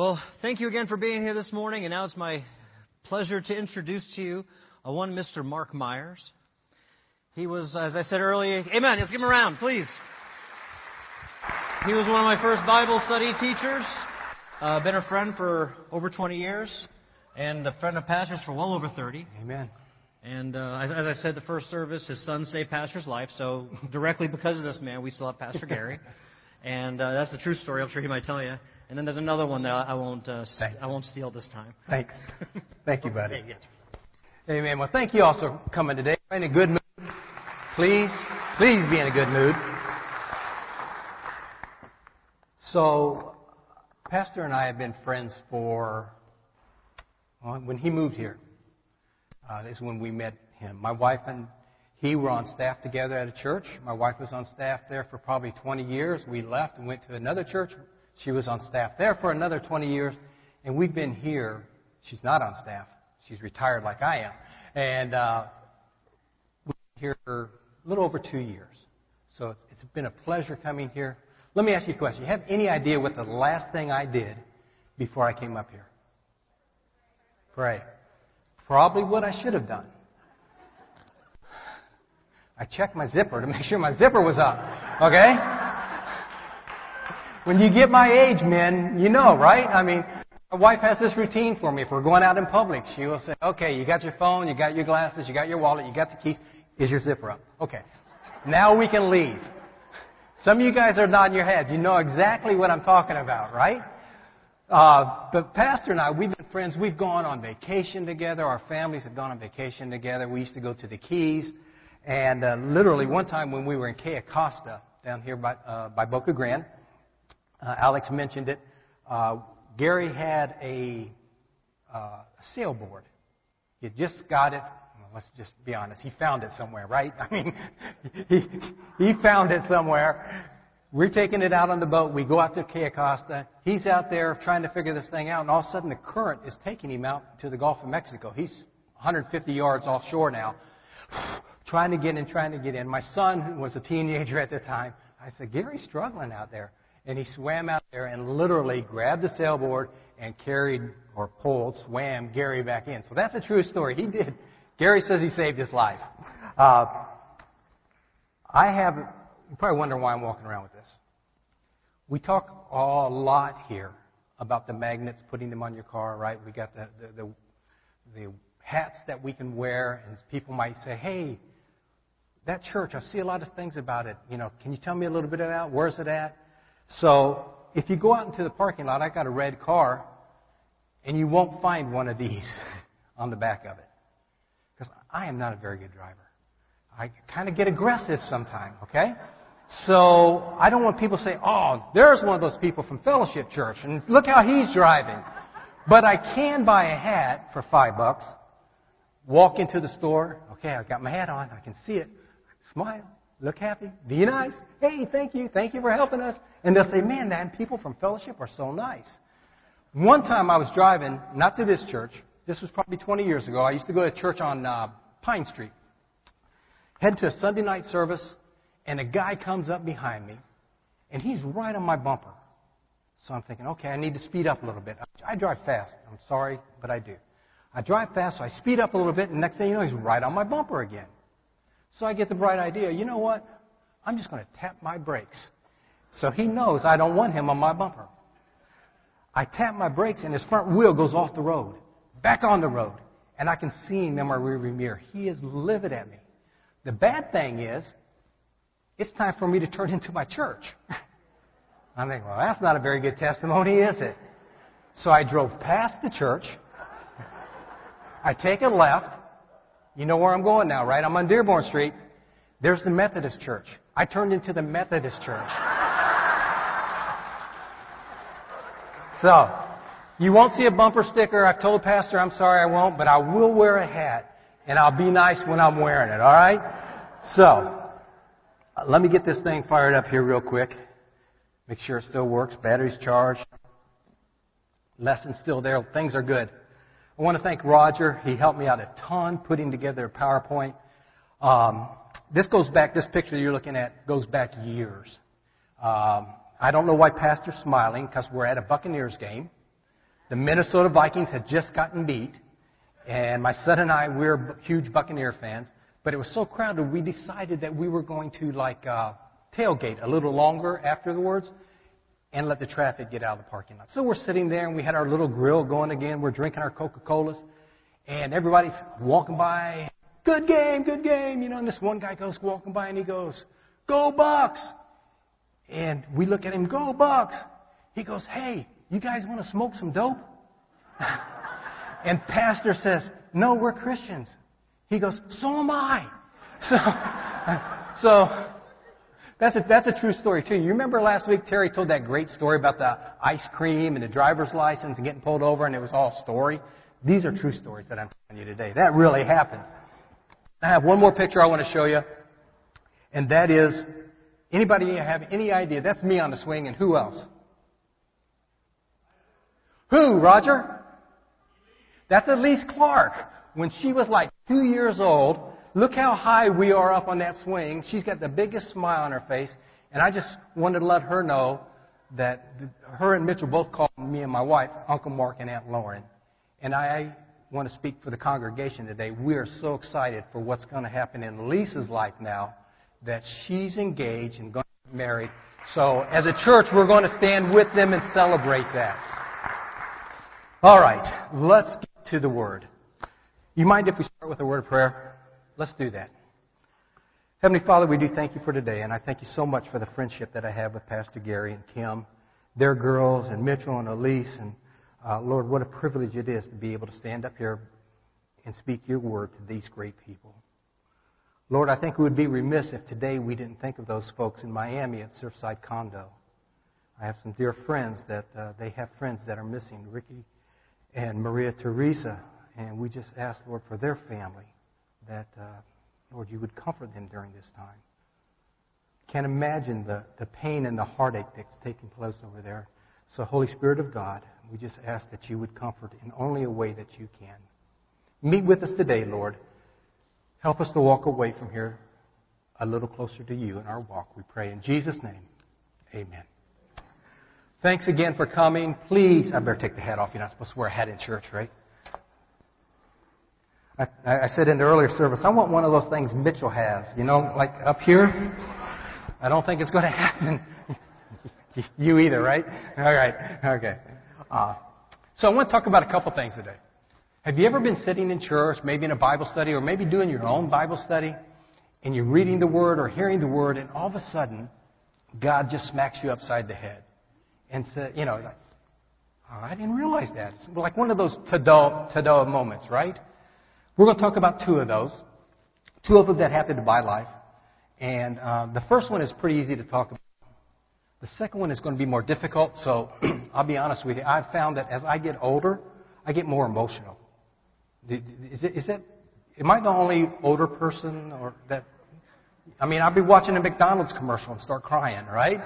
Well, thank you again for being here this morning, and now it's my pleasure to introduce to you a one Mr. Mark Myers. He was, as I said earlier, amen, let's give him a round, please. He was one of my first Bible study teachers, uh, been a friend for over 20 years, and a friend of pastors for well over 30. Amen. And uh, as I said, the first service, his son saved Pastor's life. So directly because of this man, we still have Pastor Gary, and uh, that's the true story. I'm sure he might tell you. And then there's another one that I won't uh, I won't steal this time. Thanks. Thank you, buddy. Amen. Well, thank you all for coming today. In a good mood. Please, please be in a good mood. So, Pastor and I have been friends for well, when he moved here. Uh, is when we met him. My wife and he were on staff together at a church. My wife was on staff there for probably 20 years. We left and went to another church. She was on staff there for another 20 years. And we've been here. She's not on staff. She's retired like I am. And uh, we've been here for a little over two years. So it's, it's been a pleasure coming here. Let me ask you a question. You have any idea what the last thing I did before I came up here? Pray. Probably what I should have done. I checked my zipper to make sure my zipper was up. Okay? When you get my age, men, you know, right? I mean, my wife has this routine for me. If we're going out in public, she will say, okay, you got your phone, you got your glasses, you got your wallet, you got the keys. Is your zipper up? Okay. Now we can leave. Some of you guys are nodding your heads. You know exactly what I'm talking about, right? Uh, but Pastor and I, we've been friends. We've gone on vacation together. Our families have gone on vacation together. We used to go to the Keys. And uh, literally, one time when we were in Cayo Costa, down here by, uh, by Boca Grande, uh, Alex mentioned it. Uh, Gary had a, uh, sailboard. He just got it. Well, let's just be honest. He found it somewhere, right? I mean, he, he found it somewhere. We're taking it out on the boat. We go out to Cayo Costa. He's out there trying to figure this thing out, and all of a sudden the current is taking him out to the Gulf of Mexico. He's 150 yards offshore now, trying to get in, trying to get in. My son was a teenager at the time. I said, Gary's struggling out there. And he swam out there and literally grabbed the sailboard and carried or pulled, swam Gary back in. So that's a true story. He did. Gary says he saved his life. Uh, I have you probably wonder why I'm walking around with this. We talk a lot here about the magnets, putting them on your car, right? We got the, the, the, the hats that we can wear, and people might say, hey, that church, I see a lot of things about it. You know, can you tell me a little bit about it? Where's it at? So if you go out into the parking lot, I got a red car, and you won't find one of these on the back of it. Because I am not a very good driver. I kind of get aggressive sometimes, okay? So I don't want people to say, oh, there's one of those people from Fellowship Church, and look how he's driving. But I can buy a hat for five bucks, walk into the store, okay, I got my hat on, I can see it, smile, look happy, be nice, hey, thank you, thank you for helping us. And they'll say, man, man, people from Fellowship are so nice. One time I was driving, not to this church, this was probably 20 years ago, I used to go to church on uh, Pine Street. Head to a Sunday night service, and a guy comes up behind me, and he's right on my bumper. So I'm thinking, okay, I need to speed up a little bit. I drive fast. I'm sorry, but I do. I drive fast, so I speed up a little bit, and next thing you know, he's right on my bumper again. So I get the bright idea, you know what? I'm just going to tap my brakes. So he knows I don't want him on my bumper. I tap my brakes, and his front wheel goes off the road, back on the road, and I can see him in my rearview mirror. He is livid at me. The bad thing is, it's time for me to turn into my church. I think, well, that's not a very good testimony, is it? So I drove past the church. I take a left. You know where I'm going now, right? I'm on Dearborn Street. There's the Methodist church. I turned into the Methodist church. so, you won't see a bumper sticker. I've told Pastor I'm sorry I won't, but I will wear a hat, and I'll be nice when I'm wearing it, alright? So, uh, let me get this thing fired up here real quick. Make sure it still works. Battery's charged. Lesson's still there. Things are good. I want to thank Roger. He helped me out a ton putting together a PowerPoint. Um, this goes back, this picture you're looking at goes back years. Um, I don't know why Pastor's smiling because we're at a Buccaneers game. The Minnesota Vikings had just gotten beat, and my son and I, we're huge Buccaneer fans, but it was so crowded, we decided that we were going to like uh, tailgate a little longer afterwards and let the traffic get out of the parking lot. So we're sitting there and we had our little grill going again. We're drinking our Coca-Colas and everybody's walking by. Good game, good game. You know, and this one guy goes walking by and he goes, Go Bucks! And we look at him, Go Bucks! He goes, Hey, you guys want to smoke some dope? and pastor says, No, we're Christians. He goes, So am I. So, so that's a, that's a true story, too. You remember last week Terry told that great story about the ice cream and the driver's license and getting pulled over, and it was all story? These are true stories that I'm telling you today. That really happened. I have one more picture I want to show you, and that is anybody have any idea? That's me on the swing, and who else? Who, Roger? That's Elise Clark. When she was like two years old, look how high we are up on that swing. She's got the biggest smile on her face, and I just wanted to let her know that her and Mitchell both call me and my wife Uncle Mark and Aunt Lauren. And I want to speak for the congregation today. We are so excited for what's going to happen in Lisa's life now that she's engaged and going to get married. So, as a church, we're going to stand with them and celebrate that. All right, let's get to the Word. You mind if we start with a word of prayer? Let's do that. Heavenly Father, we do thank you for today, and I thank you so much for the friendship that I have with Pastor Gary and Kim, their girls, and Mitchell and Elise, and uh, Lord, what a privilege it is to be able to stand up here and speak your word to these great people. Lord, I think we would be remiss if today we didn't think of those folks in Miami at Surfside Condo. I have some dear friends that uh, they have friends that are missing, Ricky and Maria Teresa, and we just ask, Lord, for their family that, uh, Lord, you would comfort them during this time. Can't imagine the, the pain and the heartache that's taking place over there. So, Holy Spirit of God, we just ask that you would comfort in only a way that you can. Meet with us today, Lord. Help us to walk away from here a little closer to you in our walk, we pray. In Jesus' name, amen. Thanks again for coming. Please, I better take the hat off. You're not supposed to wear a hat in church, right? I, I said in the earlier service, I want one of those things Mitchell has. You know, like up here. I don't think it's going to happen. you either, right? All right. Okay. Uh, so I want to talk about a couple things today. Have you ever been sitting in church, maybe in a Bible study, or maybe doing your own Bible study, and you're reading the Word or hearing the Word, and all of a sudden, God just smacks you upside the head and says, you know, like, oh, I didn't realize that. It's like one of those tada, tada moments, right? We're going to talk about two of those. Two of them that happened to my life. And uh, the first one is pretty easy to talk about. The second one is going to be more difficult, so I'll be honest with you. I've found that as I get older, I get more emotional. Is it, is it, am I the only older person or that? I mean, I'll be watching a McDonald's commercial and start crying, right?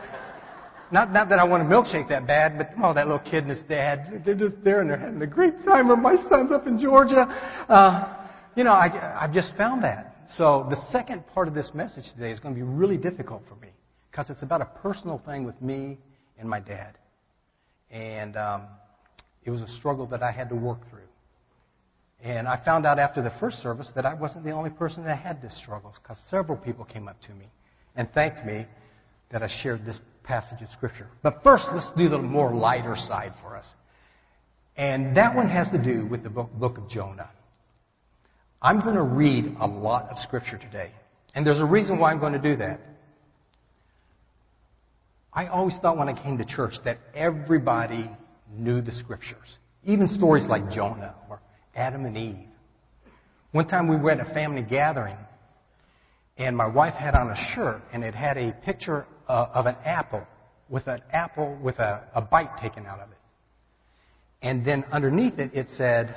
Not, not that I want a milkshake that bad, but oh, that little kid and his dad, they're just there and they're having a great time. Or my son's up in Georgia. Uh, you know, I, I've just found that. So the second part of this message today is going to be really difficult for me because it's about a personal thing with me and my dad. And um, it was a struggle that I had to work through. And I found out after the first service that I wasn't the only person that had this struggle because several people came up to me and thanked me that I shared this passage of Scripture. But first, let's do the more lighter side for us. And that one has to do with the book, book of Jonah. I'm going to read a lot of Scripture today. And there's a reason why I'm going to do that. I always thought when I came to church that everybody knew the scriptures, even stories like Jonah or Adam and Eve. One time we were at a family gathering, and my wife had on a shirt, and it had a picture uh, of an apple with an apple with a, a bite taken out of it. And then underneath it, it said,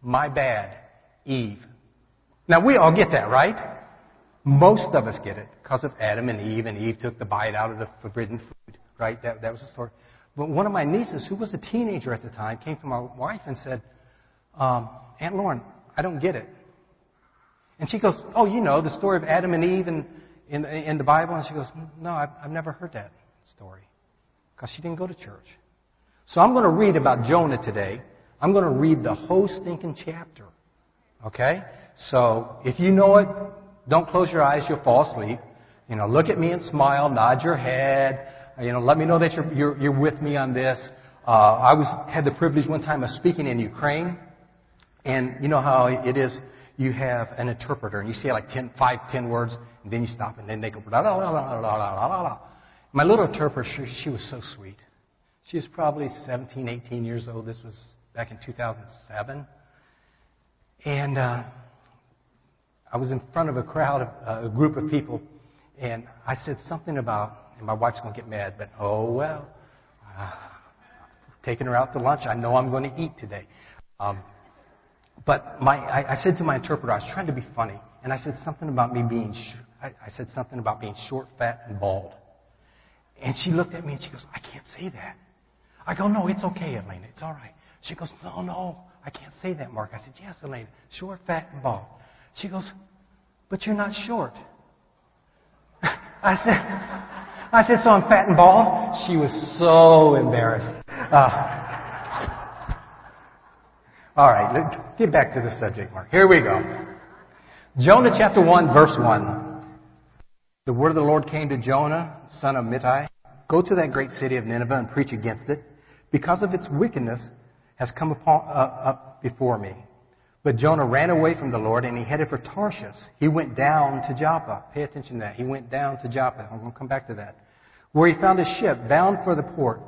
My bad, Eve. Now we all get that, right? Most of us get it because of Adam and Eve, and Eve took the bite out of the forbidden food, right? That, that was the story. But one of my nieces, who was a teenager at the time, came to my wife and said, um, Aunt Lauren, I don't get it. And she goes, Oh, you know, the story of Adam and Eve in, in, in the Bible? And she goes, No, I've, I've never heard that story because she didn't go to church. So I'm going to read about Jonah today. I'm going to read the whole stinking chapter. Okay? So if you know it, don't close your eyes, you'll fall asleep. You know, look at me and smile, nod your head. You know, let me know that you're, you're, you're with me on this. Uh, I was, had the privilege one time of speaking in Ukraine. And you know how it is, you have an interpreter and you say like ten, five, ten words and then you stop and then they go, la la la la la la la la. My little interpreter, she, she was so sweet. She was probably 17, 18 years old. This was back in 2007. And uh, I was in front of a crowd, of, uh, a group of people, and I said something about, and my wife's going to get mad, but oh well. Uh, taking her out to lunch. I know I'm going to eat today. Um, but my, I, I, said to my interpreter, I was trying to be funny, and I said something about me being, sh- I, I said something about being short, fat, and bald. And she looked at me and she goes, I can't say that. I go, no, it's okay, Elena. It's all right. She goes, no, no, I can't say that, Mark. I said, yes, Elena. Short, fat, and bald. She goes, but you're not short. I said, I said, so I'm fat and bald? She was so embarrassed. Uh, all right, let's get back to the subject, Mark. Here we go. Jonah chapter 1, verse 1. The word of the Lord came to Jonah, son of Amittai. Go to that great city of Nineveh and preach against it, because of its wickedness has come upon, uh, up before me. But Jonah ran away from the Lord and he headed for Tarshish. He went down to Joppa. Pay attention to that. He went down to Joppa. I'm going to come back to that. Where he found a ship bound for the port.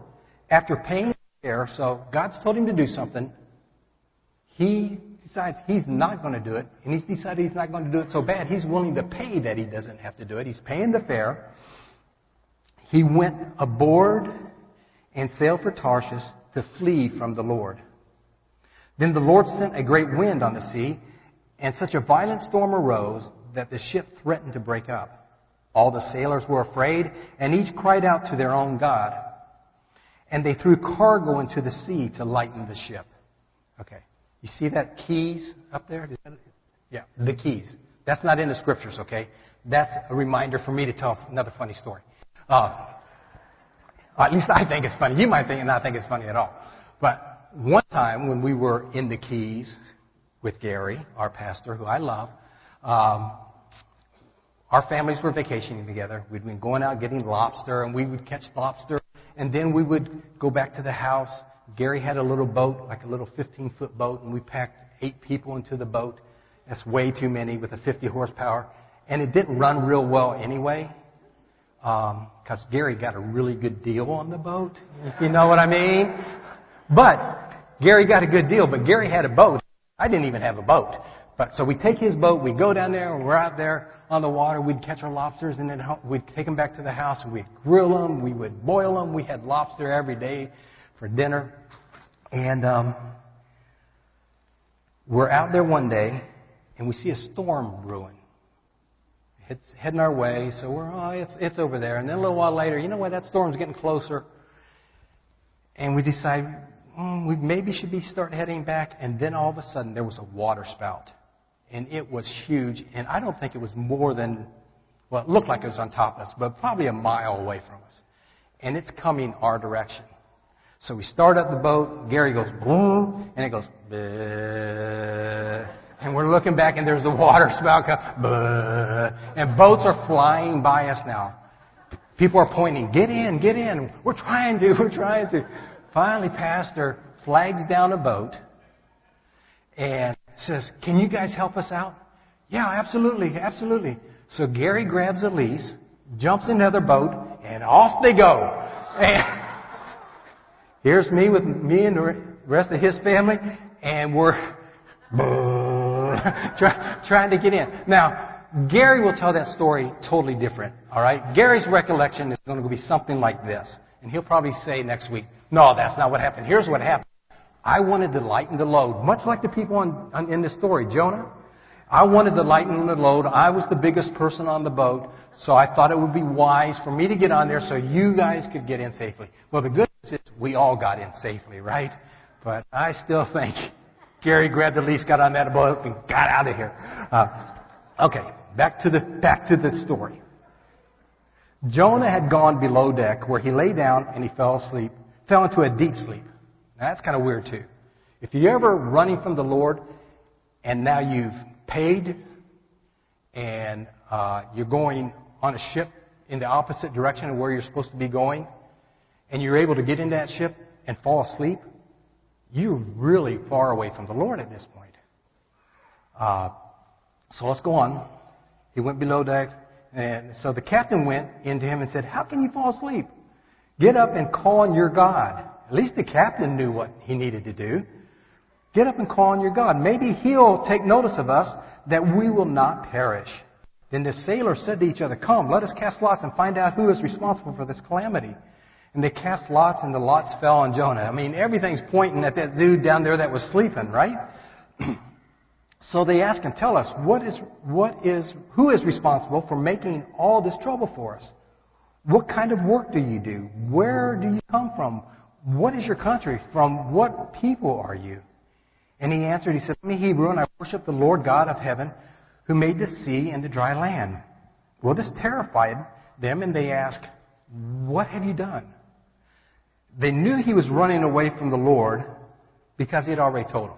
After paying the fare, so God's told him to do something. He decides he's not going to do it, and he's decided he's not going to do it so bad. He's willing to pay that he doesn't have to do it. He's paying the fare. He went aboard and sailed for Tarshish to flee from the Lord. Then the Lord sent a great wind on the sea, and such a violent storm arose that the ship threatened to break up. All the sailors were afraid, and each cried out to their own God. And they threw cargo into the sea to lighten the ship. Okay. You see that keys up there? Yeah, the keys. That's not in the scriptures, okay? That's a reminder for me to tell another funny story. Uh, at least I think it's funny. You might think not think it's funny at all. But one time when we were in the Keys with Gary, our pastor, who I love, um, our families were vacationing together. We'd been going out getting lobster, and we would catch lobster, and then we would go back to the house. Gary had a little boat, like a little 15 foot boat, and we packed eight people into the boat. That's way too many with a 50 horsepower. And it didn't run real well anyway, because um, Gary got a really good deal on the boat, if you know what I mean. But Gary got a good deal, but Gary had a boat. I didn't even have a boat. But so we take his boat, we go down there, and we're out there on the water. We'd catch our lobsters, and then we'd take them back to the house, and we'd grill them, we would boil them. We had lobster every day for dinner, and um, we're out there one day, and we see a storm brewing. It's heading our way, so we're oh, it's it's over there. And then a little while later, you know what? That storm's getting closer, and we decide mm, we maybe should be start heading back. And then all of a sudden, there was a water spout. And it was huge. And I don't think it was more than, well, it looked like it was on top of us, but probably a mile away from us. And it's coming our direction. So we start up the boat. Gary goes boom, and it goes Bleh. And we're looking back, and there's the water spout, and boats are flying by us now. People are pointing, "Get in, get in! We're trying to, we're trying to." Finally, Pastor flags down a boat and says, Can you guys help us out? Yeah, absolutely, absolutely. So Gary grabs Elise, jumps in another boat, and off they go. And here's me with me and the rest of his family, and we're try, trying to get in. Now, Gary will tell that story totally different, all right? Gary's recollection is going to be something like this. And he'll probably say next week, no, that's not what happened. Here's what happened. I wanted to lighten the load, much like the people on, on, in the story. Jonah, I wanted to lighten the load. I was the biggest person on the boat, so I thought it would be wise for me to get on there so you guys could get in safely. Well, the good news is we all got in safely, right? But I still think Gary grabbed Elise, got on that boat, and got out of here. Uh, okay, back to the back to the story. Jonah had gone below deck where he lay down and he fell asleep, fell into a deep sleep. Now That's kind of weird too. If you're ever running from the Lord and now you've paid and uh, you're going on a ship in the opposite direction of where you're supposed to be going, and you're able to get in that ship and fall asleep, you're really far away from the Lord at this point. Uh, so let's go on. He went below deck, and so the captain went into him and said, How can you fall asleep? Get up and call on your God. At least the captain knew what he needed to do. Get up and call on your God. Maybe he'll take notice of us that we will not perish. Then the sailors said to each other, Come, let us cast lots and find out who is responsible for this calamity. And they cast lots, and the lots fell on Jonah. I mean, everything's pointing at that dude down there that was sleeping, right? so they ask him, Tell us, what is, what is, who is responsible for making all this trouble for us? What kind of work do you do? Where do you come from? What is your country? From what people are you? And he answered, he said, I'm a Hebrew, and I worship the Lord God of heaven, who made the sea and the dry land. Well, this terrified them, and they asked, What have you done? They knew he was running away from the Lord because he had already told them.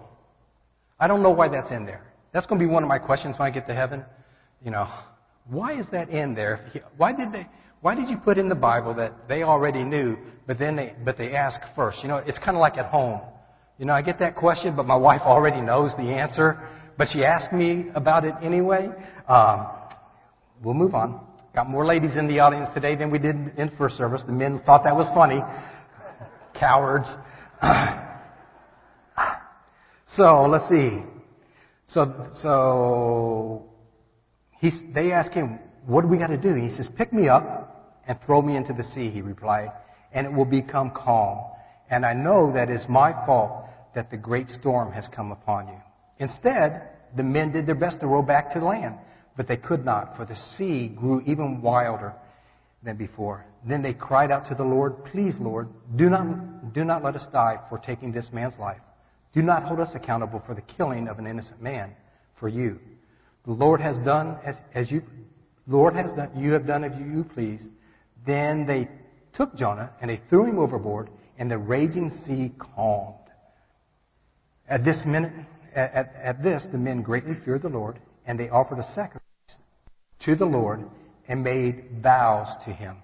I don't know why that's in there. That's going to be one of my questions when I get to heaven. You know, why is that in there? Why did they? Why did you put in the Bible that they already knew, but then they but they ask first? You know, it's kind of like at home. You know, I get that question, but my wife already knows the answer, but she asked me about it anyway. Um, we'll move on. Got more ladies in the audience today than we did in first service. The men thought that was funny. Cowards. so let's see. So so he, they ask him, "What do we got to do?" he says, "Pick me up and throw me into the sea." He replied, "and it will become calm." And I know that it's my fault that the great storm has come upon you. Instead, the men did their best to row back to land, but they could not, for the sea grew even wilder than before. Then they cried out to the Lord, Please, Lord, do not, do not let us die for taking this man's life. Do not hold us accountable for the killing of an innocent man for you. The Lord has done as, as you, Lord has done, you have done as you please. Then they took Jonah and they threw him overboard and the raging sea calmed. At this minute, at, at, at this, the men greatly feared the Lord, and they offered a sacrifice to the Lord and made vows to him.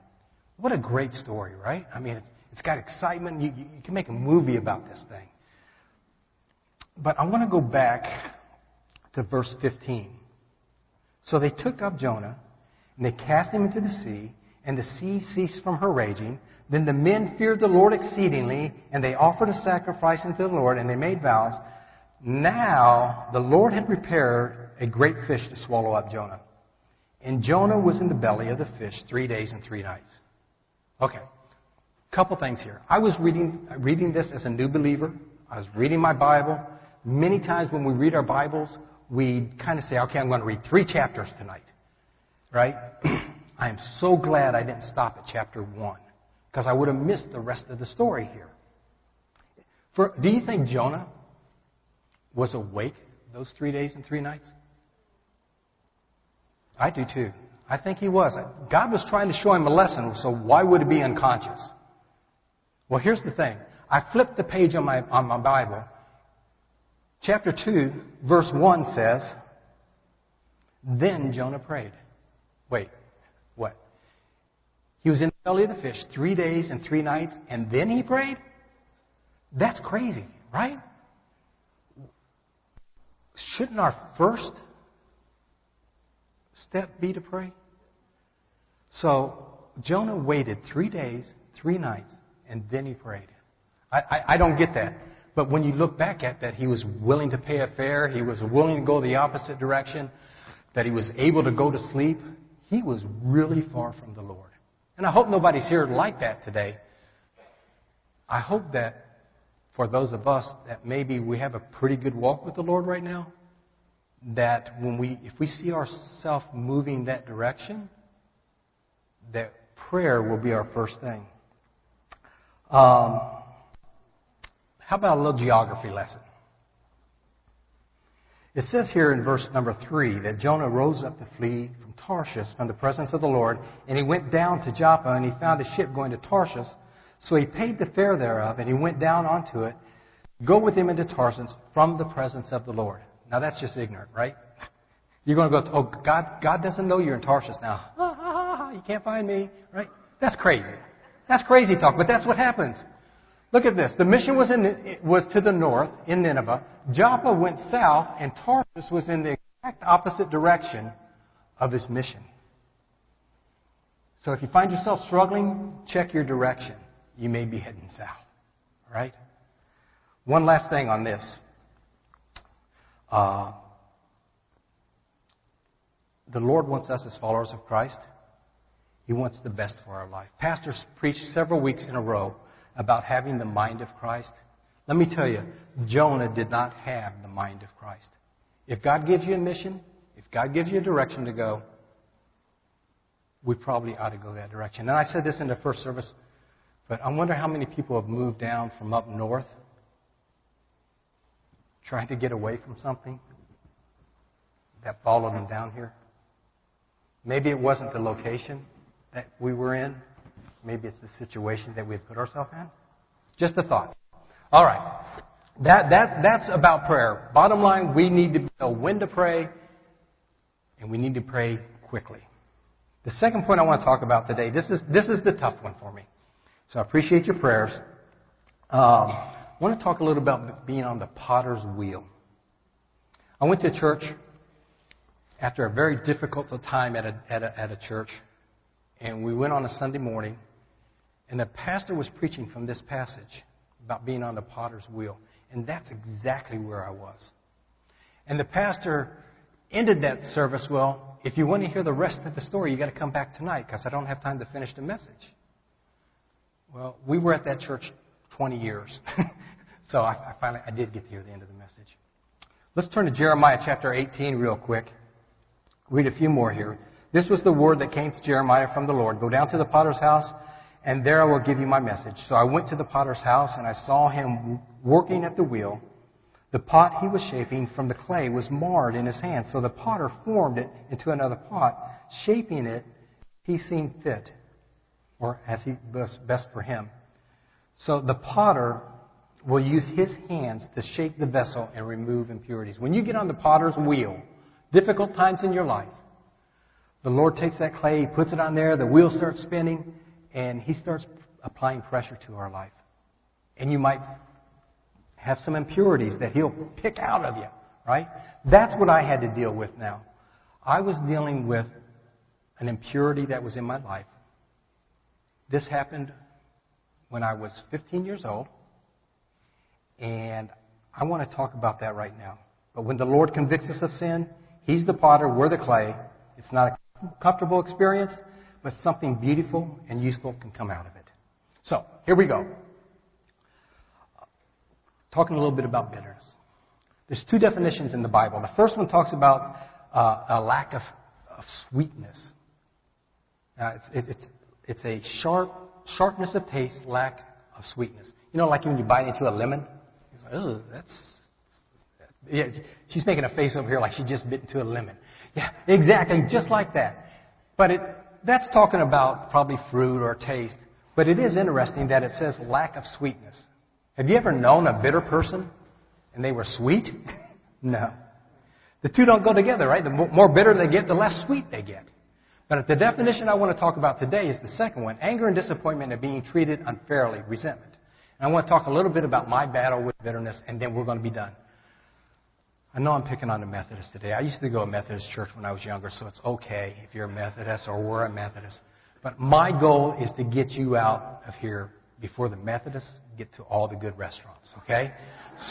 What a great story, right? I mean, it's, it's got excitement. You, you, you can make a movie about this thing. But I want to go back to verse 15. So they took up Jonah, and they cast him into the sea, and the sea ceased from her raging. Then the men feared the Lord exceedingly, and they offered a sacrifice unto the Lord, and they made vows. Now the Lord had prepared a great fish to swallow up Jonah. And Jonah was in the belly of the fish three days and three nights. Okay. A couple things here. I was reading, reading this as a new believer. I was reading my Bible. Many times when we read our Bibles, we kind of say, okay, I'm going to read three chapters tonight. Right? I am so glad I didn't stop at chapter 1 because I would have missed the rest of the story here. For, do you think Jonah was awake those three days and three nights? I do too. I think he was. God was trying to show him a lesson, so why would he be unconscious? Well, here's the thing. I flipped the page on my, on my Bible. Chapter 2, verse 1 says, Then Jonah prayed. Wait, what? He was in the belly of the fish three days and three nights, and then he prayed? That's crazy, right? Shouldn't our first step be to pray? So Jonah waited three days, three nights, and then he prayed. I, I, I don't get that. But when you look back at that, he was willing to pay a fare, he was willing to go the opposite direction, that he was able to go to sleep. He was really far from the Lord. And I hope nobody's here like that today. I hope that for those of us that maybe we have a pretty good walk with the Lord right now, that when we, if we see ourselves moving that direction, that prayer will be our first thing. Um, how about a little geography lesson? It says here in verse number three that Jonah rose up to flee from Tarshish from the presence of the Lord, and he went down to Joppa, and he found a ship going to Tarshish. So he paid the fare thereof, and he went down onto it Go with him into Tarshish from the presence of the Lord. Now that's just ignorant, right? You're going to go, oh, God, God doesn't know you're in Tarsus now. You can't find me, right? That's crazy. That's crazy talk, but that's what happens. Look at this. The mission was, in, was to the north, in Nineveh. Joppa went south, and Tarsus was in the exact opposite direction of his mission. So if you find yourself struggling, check your direction. You may be heading south. Right? One last thing on this. Uh, the Lord wants us as followers of Christ. He wants the best for our life. Pastors preached several weeks in a row about having the mind of Christ. Let me tell you, Jonah did not have the mind of Christ. If God gives you a mission, if God gives you a direction to go, we probably ought to go that direction. And I said this in the first service, but I wonder how many people have moved down from up north trying to get away from something that followed them down here. Maybe it wasn't the location that we were in. Maybe it's the situation that we had put ourselves in. Just a thought. All right. That, that, that's about prayer. Bottom line, we need to know when to pray, and we need to pray quickly. The second point I want to talk about today, this is, this is the tough one for me. So I appreciate your prayers. Um, I want to talk a little about being on the potter's wheel. I went to church after a very difficult time at a, at a, at a church, and we went on a Sunday morning, and the pastor was preaching from this passage about being on the potter's wheel. And that's exactly where I was. And the pastor ended that service, well, if you want to hear the rest of the story, you got to come back tonight because I don't have time to finish the message. Well, we were at that church 20 years. so I, I finally I did get to hear the end of the message. Let's turn to Jeremiah chapter 18 real quick. Read a few more here. This was the word that came to Jeremiah from the Lord. Go down to the potter's house and there I will give you my message. So I went to the potter's house, and I saw him working at the wheel. The pot he was shaping from the clay was marred in his hand, so the potter formed it into another pot, shaping it he seemed fit, or as he best for him. So the potter will use his hands to shape the vessel and remove impurities. When you get on the potter's wheel, difficult times in your life, the Lord takes that clay, he puts it on there, the wheel starts spinning, and He starts applying pressure to our life. And you might have some impurities that He'll pick out of you, right? That's what I had to deal with now. I was dealing with an impurity that was in my life. This happened when I was 15 years old, and I want to talk about that right now. But when the Lord convicts us of sin, He's the potter, we're the clay. It's not a comfortable experience, but something beautiful and useful can come out of it. So, here we go. Talking a little bit about bitterness. There's two definitions in the Bible. The first one talks about uh, a lack of, of sweetness. Uh, it's, it, it's, it's a sharp, sharpness of taste, lack of sweetness. You know, like when you bite into a lemon? Oh, that's. Yeah, she's making a face over here like she just bit into a lemon. Yeah, exactly, just like that. But it, that's talking about probably fruit or taste. But it is interesting that it says lack of sweetness. Have you ever known a bitter person and they were sweet? no. The two don't go together, right? The more bitter they get, the less sweet they get. But the definition I want to talk about today is the second one anger and disappointment at being treated unfairly, resentment. And I want to talk a little bit about my battle with bitterness, and then we're going to be done. I know I'm picking on the Methodists today. I used to go to Methodist church when I was younger, so it's okay if you're a Methodist or we're a Methodist. But my goal is to get you out of here before the Methodists get to all the good restaurants, okay?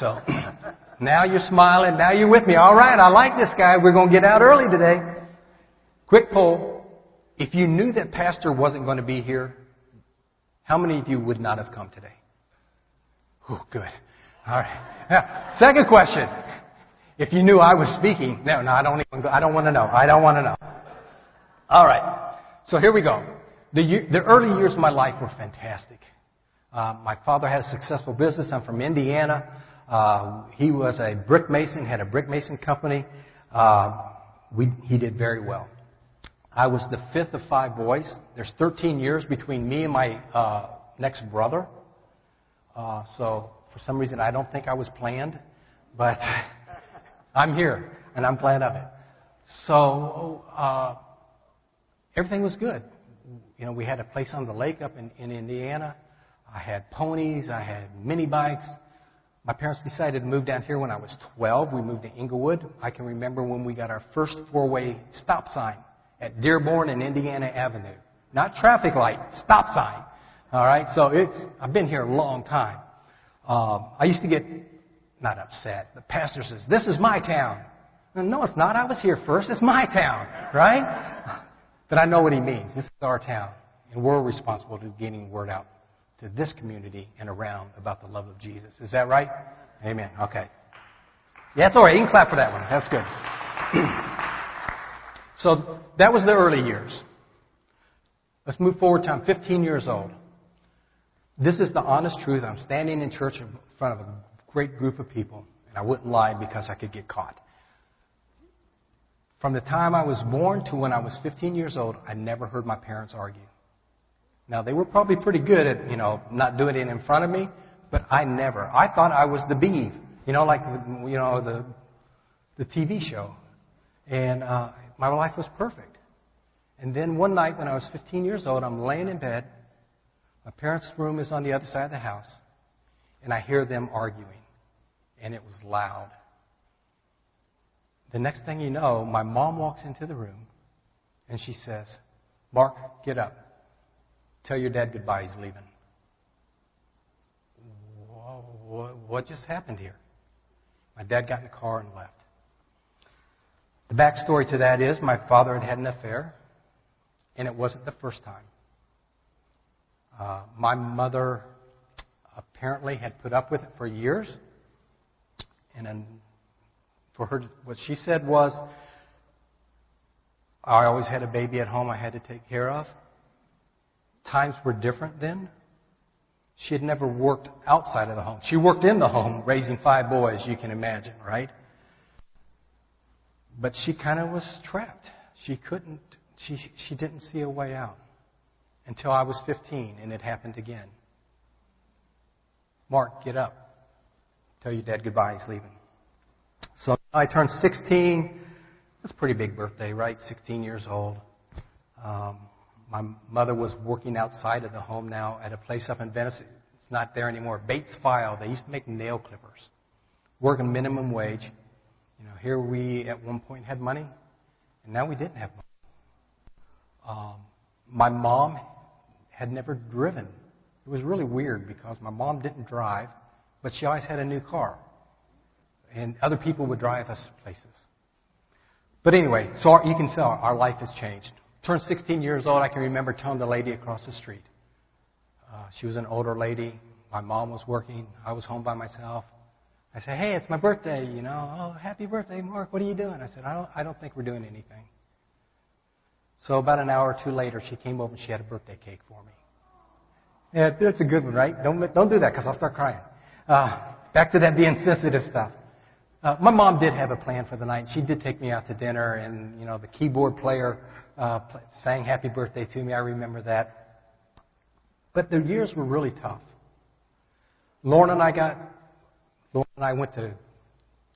So now you're smiling, now you're with me. All right, I like this guy. We're going to get out early today. Quick poll. If you knew that pastor wasn't going to be here, how many of you would not have come today? Oh, good. All right. Now, second question. If you knew I was speaking, no, no, I don't even go, I don't want to know. I don't want to know. All right. So here we go. The, the early years of my life were fantastic. Uh, my father had a successful business. I'm from Indiana. Uh, he was a brick mason, had a brick mason company. Uh, we, he did very well. I was the fifth of five boys. There's 13 years between me and my uh, next brother. Uh, so For some reason, I don't think I was planned, but I'm here and I'm glad of it. So uh, everything was good. You know, we had a place on the lake up in, in Indiana. I had ponies. I had mini bikes. My parents decided to move down here when I was 12. We moved to Englewood. I can remember when we got our first four-way stop sign at Dearborn and Indiana Avenue. Not traffic light, stop sign. All right, so it's I've been here a long time. Um, I used to get not upset. The pastor says, "This is my town." No, it's not. I was here first. It's my town, right? But I know what he means. This is our town, and we're responsible to getting word out to this community and around about the love of Jesus. Is that right? Amen. Okay. Yeah, that's all right. You can clap for that one. That's good. so that was the early years. Let's move forward to I'm 15 years old. This is the honest truth. I'm standing in church in front of a great group of people, and I wouldn't lie because I could get caught. From the time I was born to when I was 15 years old, I never heard my parents argue. Now, they were probably pretty good at, you know, not doing it in front of me, but I never. I thought I was the Beav, you know, like, you know, the, the TV show. And uh, my life was perfect. And then one night when I was 15 years old, I'm laying in bed. My parents' room is on the other side of the house. And I hear them arguing. And it was loud. The next thing you know, my mom walks into the room and she says, Mark, get up. Tell your dad goodbye. He's leaving. What just happened here? My dad got in the car and left. The backstory to that is my father had had an affair, and it wasn't the first time. Uh, my mother apparently had put up with it for years, and then for her, what she said was, I always had a baby at home I had to take care of. Times were different then. She had never worked outside of the home. She worked in the home, raising five boys, you can imagine, right? But she kind of was trapped. She couldn't, she, she didn't see a way out until I was 15 and it happened again. Mark, get up. Tell your dad goodbye, he's leaving. So I turned 16. That's a pretty big birthday, right? 16 years old. Um, my mother was working outside of the home now at a place up in Venice. It's not there anymore. Bates File. They used to make nail clippers. Working minimum wage. You know, here we at one point had money, and now we didn't have money. Um, my mom had never driven. It was really weird because my mom didn't drive, but she always had a new car. And other people would drive us places. But anyway, so our, you can tell our life has changed turned 16 years old, I can remember telling the lady across the street. Uh, she was an older lady. My mom was working. I was home by myself. I said, "Hey, it's my birthday. You know, oh, happy birthday, Mark. What are you doing?" I said, "I don't, I don't think we're doing anything." So about an hour or two later, she came over and she had a birthday cake for me. Yeah, that's a good one, right? Don't don't do that because I'll start crying. Uh, back to that being sensitive stuff. Uh, my mom did have a plan for the night. She did take me out to dinner, and you know the keyboard player uh, sang "Happy Birthday" to me. I remember that. But the years were really tough. Lauren and I got Lauren and I went to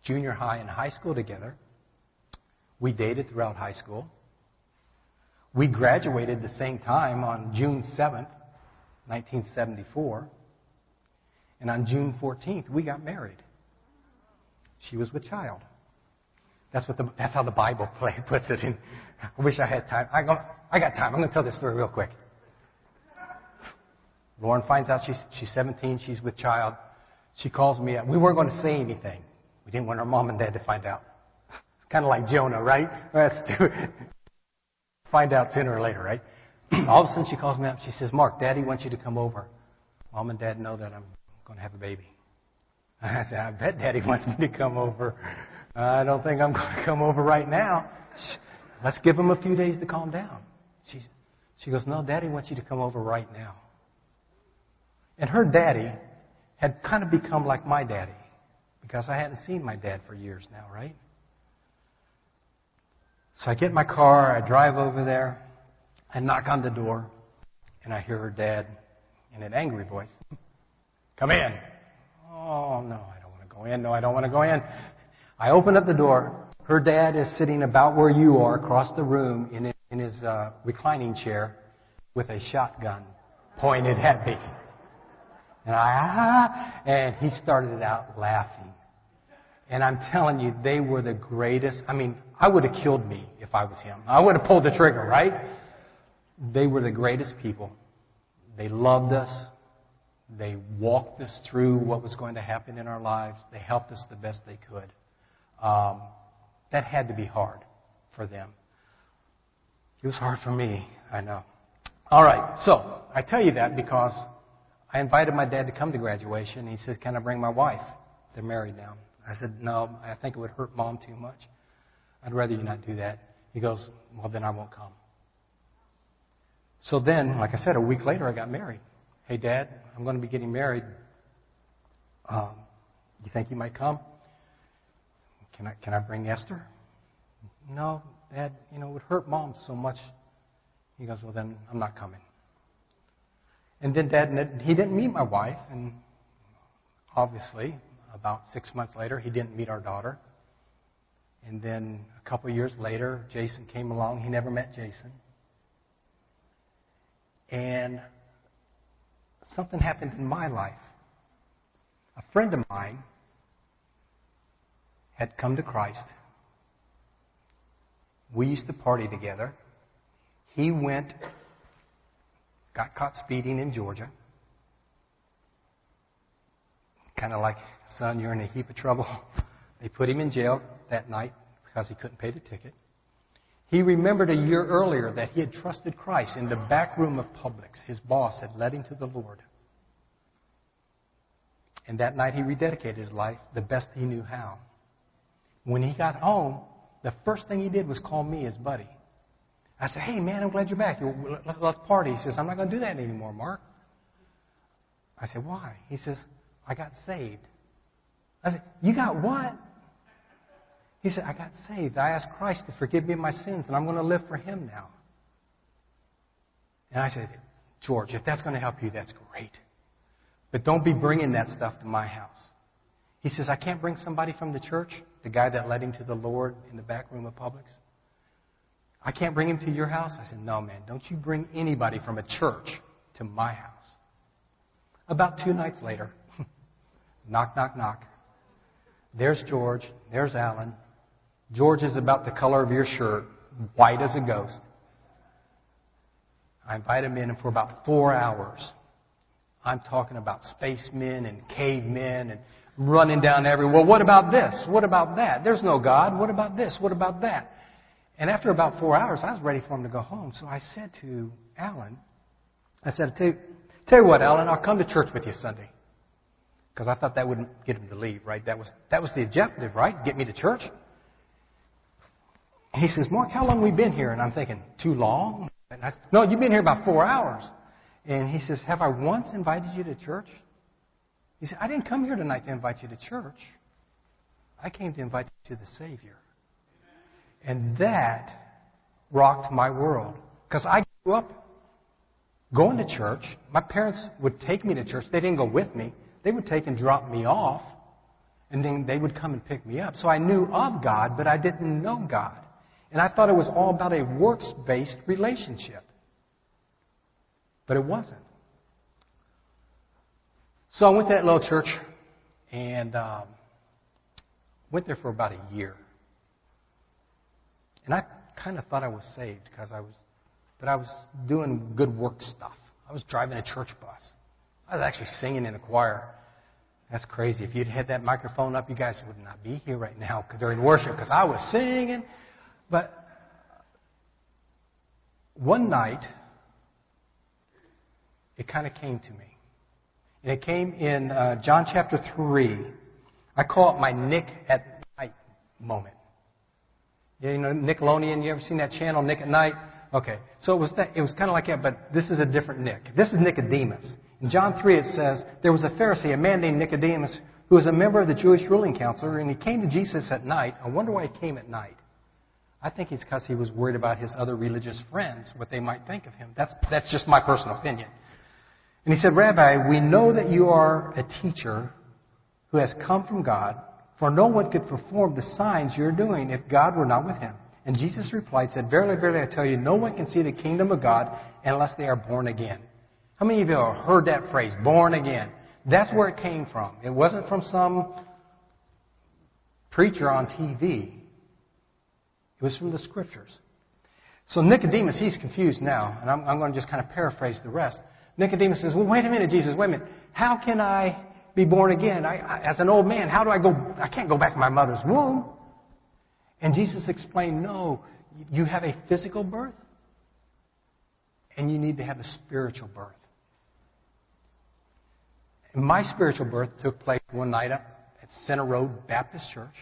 junior high and high school together. We dated throughout high school. We graduated the same time on June 7th, 1974. And on June 14th, we got married. She was with child. That's what the, that's how the Bible play puts it. In, I wish I had time. I, go, I got time. I'm going to tell this story real quick. Lauren finds out she's, she's 17. She's with child. She calls me up. We weren't going to say anything. We didn't want our mom and dad to find out. kind of like Jonah, right? Let's do it. Find out sooner or later, right? All of a sudden she calls me up. She says, Mark, Daddy wants you to come over. Mom and Dad know that I'm going to have a baby. I said, I bet Daddy wants me to come over. I don't think I'm going to come over right now. Let's give him a few days to calm down. She, she goes, No, Daddy wants you to come over right now. And her daddy had kind of become like my daddy because I hadn't seen my dad for years now, right? So I get my car, I drive over there, I knock on the door, and I hear her dad in an angry voice, Come in. Oh, no, I don't want to go in. No, I don't want to go in. I open up the door. Her dad is sitting about where you are across the room in his, in his uh, reclining chair with a shotgun pointed at me. And I, ah, and he started out laughing. And I'm telling you, they were the greatest. I mean, I would have killed me if I was him. I would have pulled the trigger, right? They were the greatest people. They loved us. They walked us through what was going to happen in our lives. They helped us the best they could. Um, that had to be hard for them. It was hard for me, I know. All right, so I tell you that because I invited my dad to come to graduation. He said, Can I bring my wife? They're married now. I said, No, I think it would hurt mom too much. I'd rather you not do that. He goes, Well, then I won't come. So then, like I said, a week later, I got married. Hey, Dad, I'm going to be getting married. Um, you think you might come? Can I, can I bring Esther? No, Dad, you know, it would hurt Mom so much. He goes, Well, then I'm not coming. And then Dad, he didn't meet my wife, and obviously, about six months later, he didn't meet our daughter. And then a couple of years later, Jason came along. He never met Jason. And something happened in my life. A friend of mine had come to Christ. We used to party together. He went, got caught speeding in Georgia. Kind of like, son, you're in a heap of trouble. They put him in jail that night because he couldn't pay the ticket. He remembered a year earlier that he had trusted Christ in the back room of Publix. His boss had led him to the Lord. And that night he rededicated his life the best he knew how. When he got home, the first thing he did was call me his buddy. I said, Hey, man, I'm glad you're back. Let's, let's party. He says, I'm not going to do that anymore, Mark. I said, Why? He says, I got saved. I said, You got what? He said, I got saved. I asked Christ to forgive me my sins, and I'm going to live for Him now. And I said, George, if that's going to help you, that's great. But don't be bringing that stuff to my house. He says, I can't bring somebody from the church, the guy that led him to the Lord in the back room of Publix. I can't bring him to your house. I said, No, man, don't you bring anybody from a church to my house. About two nights later, knock, knock, knock. There's George. There's Alan. George is about the color of your shirt, white as a ghost. I invite him in, and for about four hours, I'm talking about spacemen and cavemen and running down every. Well, what about this? What about that? There's no God. What about this? What about that? And after about four hours, I was ready for him to go home. So I said to Alan, I said, tell, tell you what, Alan, I'll come to church with you Sunday. Because I thought that wouldn't get him to leave, right? That was, that was the objective, right? Get me to church. He says, Mark, how long have we been here? And I'm thinking, too long? And I said, no, you've been here about four hours. And he says, have I once invited you to church? He said, I didn't come here tonight to invite you to church. I came to invite you to the Savior. And that rocked my world. Because I grew up going to church. My parents would take me to church. They didn't go with me. They would take and drop me off. And then they would come and pick me up. So I knew of God, but I didn't know God. And I thought it was all about a works based relationship. But it wasn't. So I went to that little church and um, went there for about a year. And I kind of thought I was saved because I was, but I was doing good work stuff. I was driving a church bus. I was actually singing in a choir. That's crazy. If you'd had that microphone up, you guys would not be here right now during worship because I was singing. But one night, it kind of came to me. And it came in uh, John chapter 3. I call it my Nick at Night moment. You know, Nickelodeon, you ever seen that channel, Nick at Night? Okay. So it was, that, it was kind of like that, but this is a different Nick. This is Nicodemus. In John 3, it says, There was a Pharisee, a man named Nicodemus, who was a member of the Jewish ruling council, and he came to Jesus at night. I wonder why he came at night. I think it's because he was worried about his other religious friends, what they might think of him. That's, that's just my personal opinion. And he said, Rabbi, we know that you are a teacher who has come from God, for no one could perform the signs you're doing if God were not with him. And Jesus replied, said, Verily, verily, I tell you, no one can see the kingdom of God unless they are born again. How many of you have heard that phrase, born again? That's where it came from. It wasn't from some preacher on TV. It was from the scriptures. So Nicodemus, he's confused now, and I'm, I'm going to just kind of paraphrase the rest. Nicodemus says, Well, wait a minute, Jesus, wait a minute. How can I be born again? I, I, as an old man, how do I go? I can't go back to my mother's womb. And Jesus explained, No, you have a physical birth, and you need to have a spiritual birth. And my spiritual birth took place one night at Center Road Baptist Church.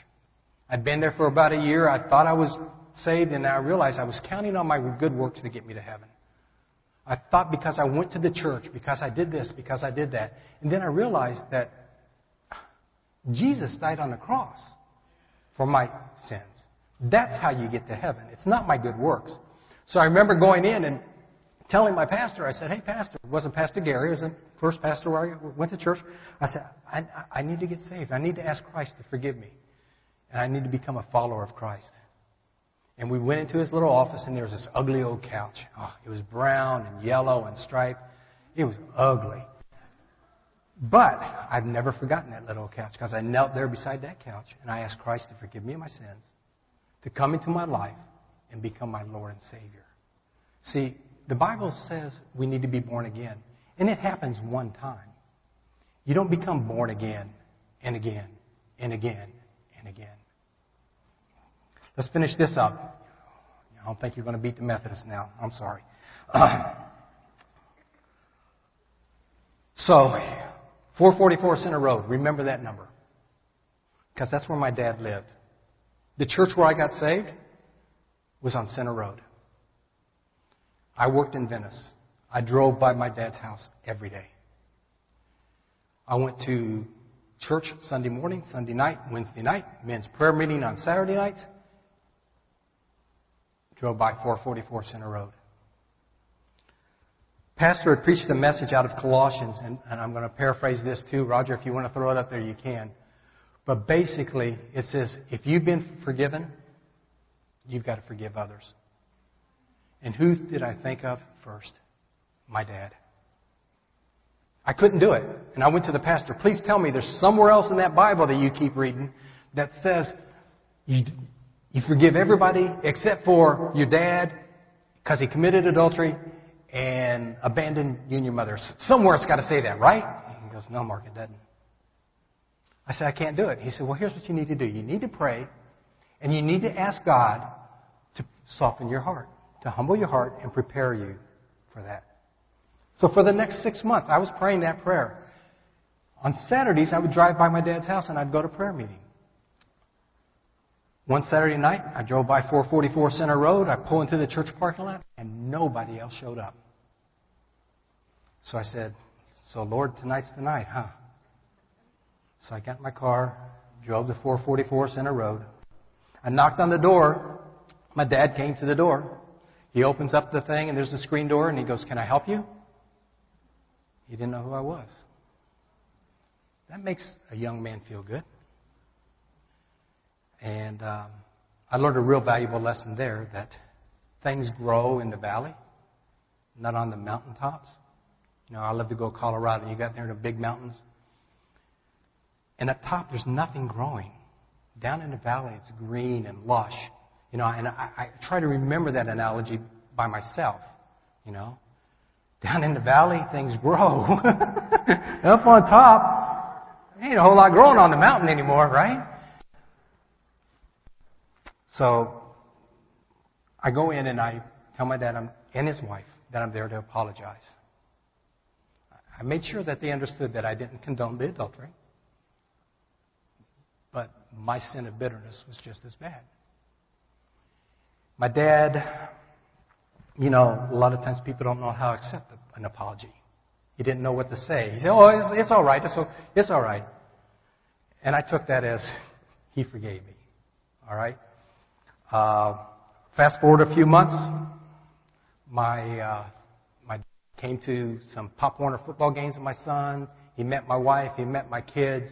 I'd been there for about a year. I thought I was saved, and I realized I was counting on my good works to get me to heaven. I thought because I went to the church, because I did this, because I did that. And then I realized that Jesus died on the cross for my sins. That's how you get to heaven. It's not my good works. So I remember going in and telling my pastor, I said, Hey, pastor, it wasn't Pastor Gary, it was the first pastor where I went to church. I said, I, I need to get saved. I need to ask Christ to forgive me. And I need to become a follower of Christ. And we went into his little office, and there was this ugly old couch. Oh, it was brown and yellow and striped. It was ugly. But I've never forgotten that little couch because I knelt there beside that couch and I asked Christ to forgive me of my sins, to come into my life and become my Lord and Savior. See, the Bible says we need to be born again, and it happens one time. You don't become born again and again and again and again. Let's finish this up. I don't think you're going to beat the Methodists now. I'm sorry. so, 444 Center Road. Remember that number. Because that's where my dad lived. The church where I got saved was on Center Road. I worked in Venice. I drove by my dad's house every day. I went to church Sunday morning, Sunday night, Wednesday night, men's prayer meeting on Saturday nights, drove by 444 Center Road. Pastor had preached a message out of Colossians, and, and I'm going to paraphrase this too. Roger, if you want to throw it up there, you can. But basically, it says, if you've been forgiven, you've got to forgive others. And who did I think of first? My dad. I couldn't do it. And I went to the pastor, please tell me there's somewhere else in that Bible that you keep reading that says you, you forgive everybody except for your dad because he committed adultery and abandoned you and your mother. Somewhere it's got to say that, right? He goes, No, Mark, it doesn't. I said, I can't do it. He said, Well, here's what you need to do. You need to pray, and you need to ask God to soften your heart, to humble your heart, and prepare you for that. So for the next six months, I was praying that prayer. On Saturdays, I would drive by my dad's house and I'd go to prayer meeting. One Saturday night, I drove by 444 Center Road. I pull into the church parking lot, and nobody else showed up. So I said, So, Lord, tonight's the night, huh? So I got my car, drove to 444 Center Road. I knocked on the door. My dad came to the door. He opens up the thing, and there's a screen door, and he goes, Can I help you? He didn't know who I was. That makes a young man feel good. And um, I learned a real valuable lesson there that things grow in the valley, not on the mountaintops. You know, I love to go to Colorado. You got there in the big mountains. And up top, there's nothing growing. Down in the valley, it's green and lush. You know, and I, I try to remember that analogy by myself. You know, down in the valley, things grow. up on top, ain't a whole lot growing on the mountain anymore, right? So I go in and I tell my dad I'm, and his wife that I'm there to apologize. I made sure that they understood that I didn't condone the adultery, but my sin of bitterness was just as bad. My dad, you know, a lot of times people don't know how to accept an apology. He didn't know what to say. He said, "Oh, it's, it's all right. It's, it's all right." And I took that as he forgave me. All right. Uh, fast forward a few months, my uh, my came to some Pop Warner football games with my son. He met my wife. He met my kids.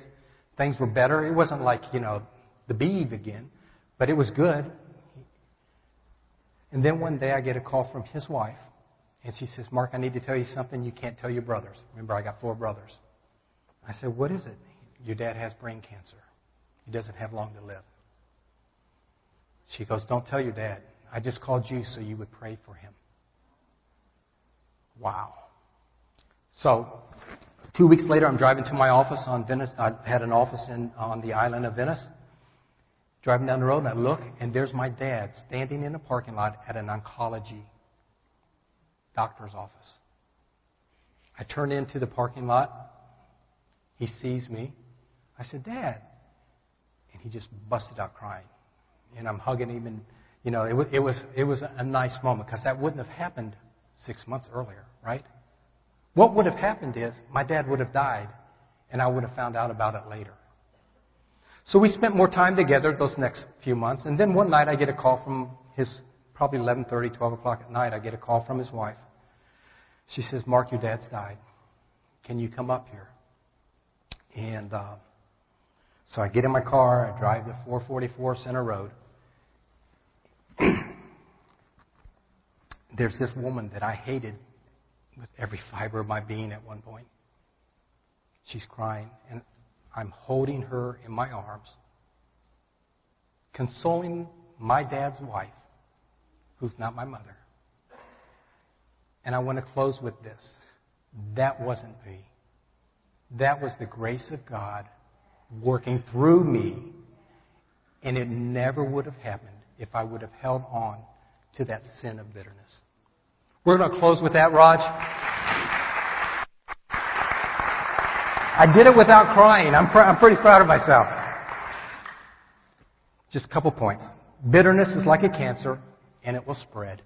Things were better. It wasn't like, you know, the Beav again, but it was good. And then one day I get a call from his wife, and she says, Mark, I need to tell you something you can't tell your brothers. Remember, I got four brothers. I said, What is it? Your dad has brain cancer. He doesn't have long to live. She goes, Don't tell your dad. I just called you so you would pray for him. Wow. So, two weeks later, I'm driving to my office on Venice. I had an office in, on the island of Venice. Driving down the road, and I look, and there's my dad standing in a parking lot at an oncology doctor's office. I turn into the parking lot. He sees me. I said, Dad. And he just busted out crying. And I'm hugging him, and, you know, it was, it was, it was a nice moment because that wouldn't have happened six months earlier, right? What would have happened is my dad would have died, and I would have found out about it later. So we spent more time together those next few months, and then one night I get a call from his, probably 11:30, 12 o'clock at night. I get a call from his wife. She says, "Mark, your dad's died. Can you come up here?" And uh, so I get in my car. I drive to 444 Center Road. There's this woman that I hated with every fiber of my being at one point. She's crying, and I'm holding her in my arms, consoling my dad's wife, who's not my mother. And I want to close with this. That wasn't me. That was the grace of God working through me. And it never would have happened if I would have held on to that sin of bitterness. We're going to close with that, Raj. I did it without crying. I'm, pr- I'm pretty proud of myself. Just a couple points. Bitterness is like a cancer, and it will spread.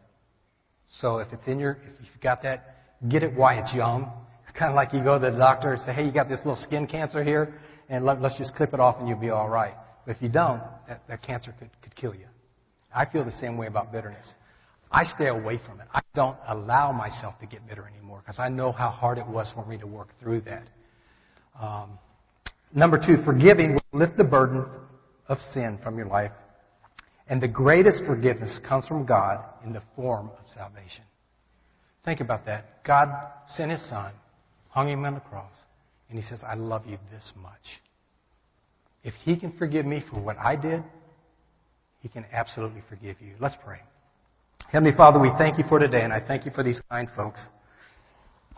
So if it's in your, if you've got that, get it while it's young. It's kind of like you go to the doctor and say, hey, you got this little skin cancer here, and let, us just clip it off and you'll be all right. But if you don't, that, that cancer could, could kill you. I feel the same way about bitterness. I stay away from it. I don't allow myself to get bitter anymore because I know how hard it was for me to work through that. Um, number two, forgiving will lift the burden of sin from your life. And the greatest forgiveness comes from God in the form of salvation. Think about that. God sent His Son, hung Him on the cross, and He says, I love you this much. If He can forgive me for what I did, He can absolutely forgive you. Let's pray. Heavenly Father, we thank you for today, and I thank you for these kind folks.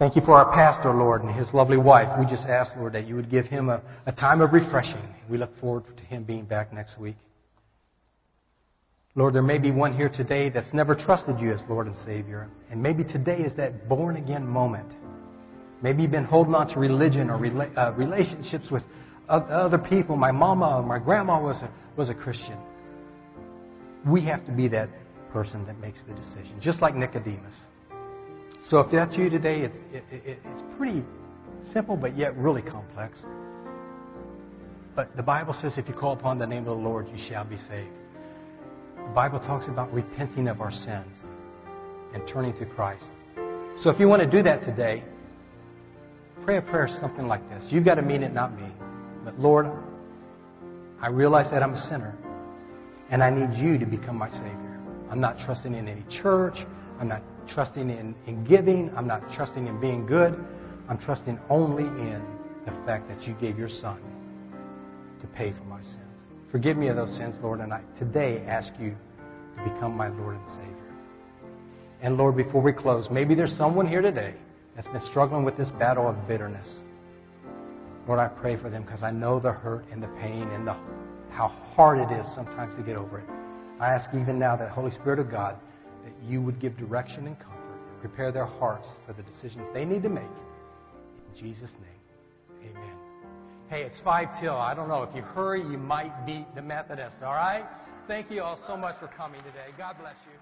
Thank you for our pastor, Lord, and his lovely wife. We just ask, Lord, that you would give him a, a time of refreshing. We look forward to him being back next week. Lord, there may be one here today that's never trusted you as Lord and Savior. And maybe today is that born again moment. Maybe you've been holding on to religion or rela- uh, relationships with other people. My mama or my grandma was a, was a Christian. We have to be that person that makes the decision, just like Nicodemus. So if that's you today, it's, it, it, it's pretty simple, but yet really complex. But the Bible says if you call upon the name of the Lord, you shall be saved. The Bible talks about repenting of our sins and turning to Christ. So if you want to do that today, pray a prayer something like this. You've got to mean it, not me. But Lord, I realize that I'm a sinner, and I need you to become my Savior. I'm not trusting in any church. I'm not trusting in, in giving. I'm not trusting in being good. I'm trusting only in the fact that you gave your Son to pay for my sins. Forgive me of those sins, Lord, and I today ask you to become my Lord and Savior. And Lord, before we close, maybe there's someone here today that's been struggling with this battle of bitterness. Lord, I pray for them because I know the hurt and the pain and the, how hard it is sometimes to get over it. I ask even now that Holy Spirit of God, that you would give direction and comfort and prepare their hearts for the decisions they need to make. In Jesus' name, amen. Hey, it's 5 till. I don't know. If you hurry, you might beat the Methodists, all right? Thank you all so much for coming today. God bless you.